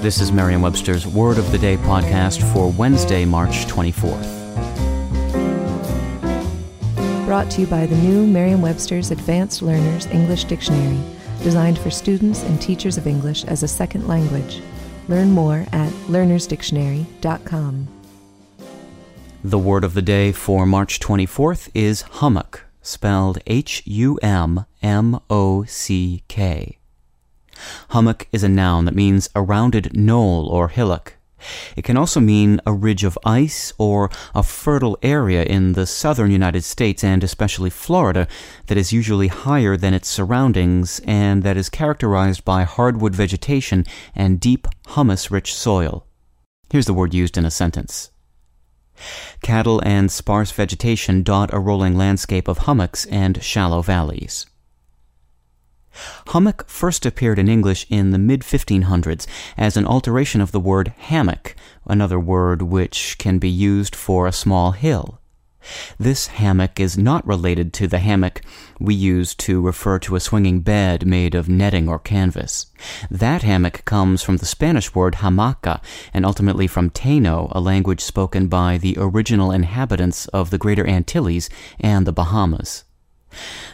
This is Merriam-Webster's Word of the Day podcast for Wednesday, March 24th. Brought to you by the new Merriam-Webster's Advanced Learners English Dictionary, designed for students and teachers of English as a second language. Learn more at learnersdictionary.com. The word of the day for March 24th is hummock, spelled H U M M O C K. Hummock is a noun that means a rounded knoll or hillock. It can also mean a ridge of ice or a fertile area in the southern United States and especially Florida that is usually higher than its surroundings and that is characterized by hardwood vegetation and deep humus rich soil. Here's the word used in a sentence. Cattle and sparse vegetation dot a rolling landscape of hummocks and shallow valleys. Hummock first appeared in English in the mid 1500s as an alteration of the word hammock, another word which can be used for a small hill. This hammock is not related to the hammock we use to refer to a swinging bed made of netting or canvas. That hammock comes from the Spanish word hamaca and ultimately from Taino, a language spoken by the original inhabitants of the Greater Antilles and the Bahamas.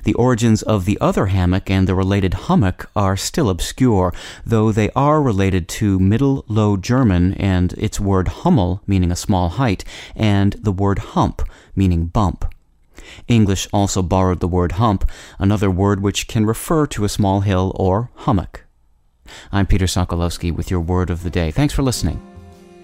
The origins of the other hammock and the related hummock are still obscure, though they are related to Middle Low German and its word hummel, meaning a small height, and the word hump, meaning bump. English also borrowed the word hump, another word which can refer to a small hill or hummock. I'm Peter Sokolowski with your word of the day. Thanks for listening.